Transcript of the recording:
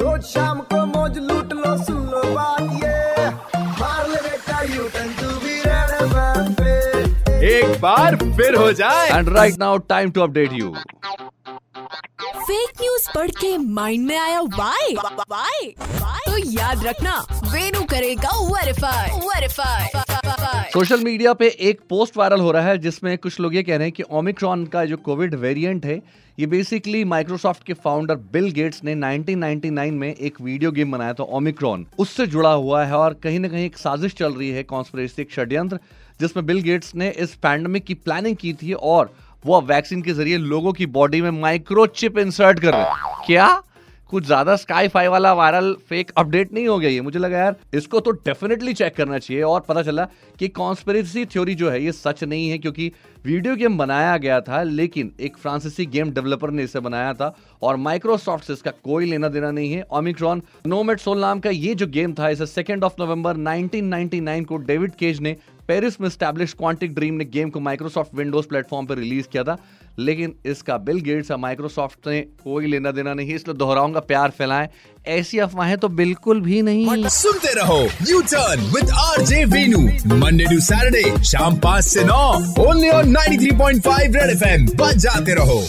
रोज शाम को मौज लूट लो सुन लो बात ये। मार ले बेटा यू टर्न तू भी रेड एफएम पे एक बार फिर हो जाए। And right now time to update you fake news पढ़ के माइंड में आया वाई वाई तो याद रखना वेनु करेगा वेरीफाई वेरीफाई सोशल मीडिया पे एक पोस्ट वायरल हो रहा है जिसमें कुछ लोग ये कह रहे हैं कि ओमिक्रॉन का जो कोविड वेरिएंट है, ये बेसिकली माइक्रोसॉफ्ट के फाउंडर बिल गेट्स ने 1999 में एक वीडियो गेम बनाया था ओमिक्रॉन उससे जुड़ा हुआ है और कहीं ना कहीं एक साजिश चल रही है कॉन्स्पिरेसी एक षड्यंत्र, जिसमें बिल गेट्स ने इस पैंडमिक की प्लानिंग की थी और वो वैक्सीन के ज़रिए लोगों की बॉडी में माइक्रोचिप इंसर्ट कर रहे क्या? कुछ ज़्यादा स्काई फाई वाला वायरल फेक अपडेट नहीं हो गया ये। मुझे लगा यार, इसको तो डेफिनेटली चेक करना चाहिए और पता चला कि कॉन्स्पिरेसी थ्योरी जो है ये सच नहीं है क्योंकि वीडियो गेम बनाया गया था, लेकिन एक फ्रांसीसी गेम डेवलपर ने इसे बनाया था और माइक्रोसॉफ्ट से इसका कोई लेना देना नहीं है। ओमिक्रॉन नोमेट सोल नाम का ये जो गेम था, इसे सेकेंड ऑफ़ नवंबर 1999 को डेविड केज ने पेरिस में स्टैब्लिश क्वांटिक ड्रीम ने गेम को माइक्रोसॉफ्ट विंडोज़ प्लेटफॉर्म पर रिलीज़ किया था, लेकिन इसका बिल गेट्स या माइक्रोसॉफ्ट ने कोई लेना देना नहीं, इसलिए दोहराऊँगा, प्यार फैलाएँ। ऐसी अफवाहें तो बिल्कुल भी नहीं। सुनते रहो U turn with R J Venu Monday to Saturday शाम पाँच से नौ ओनली ऑन 93.5 रेड एफएम बजाते रहो।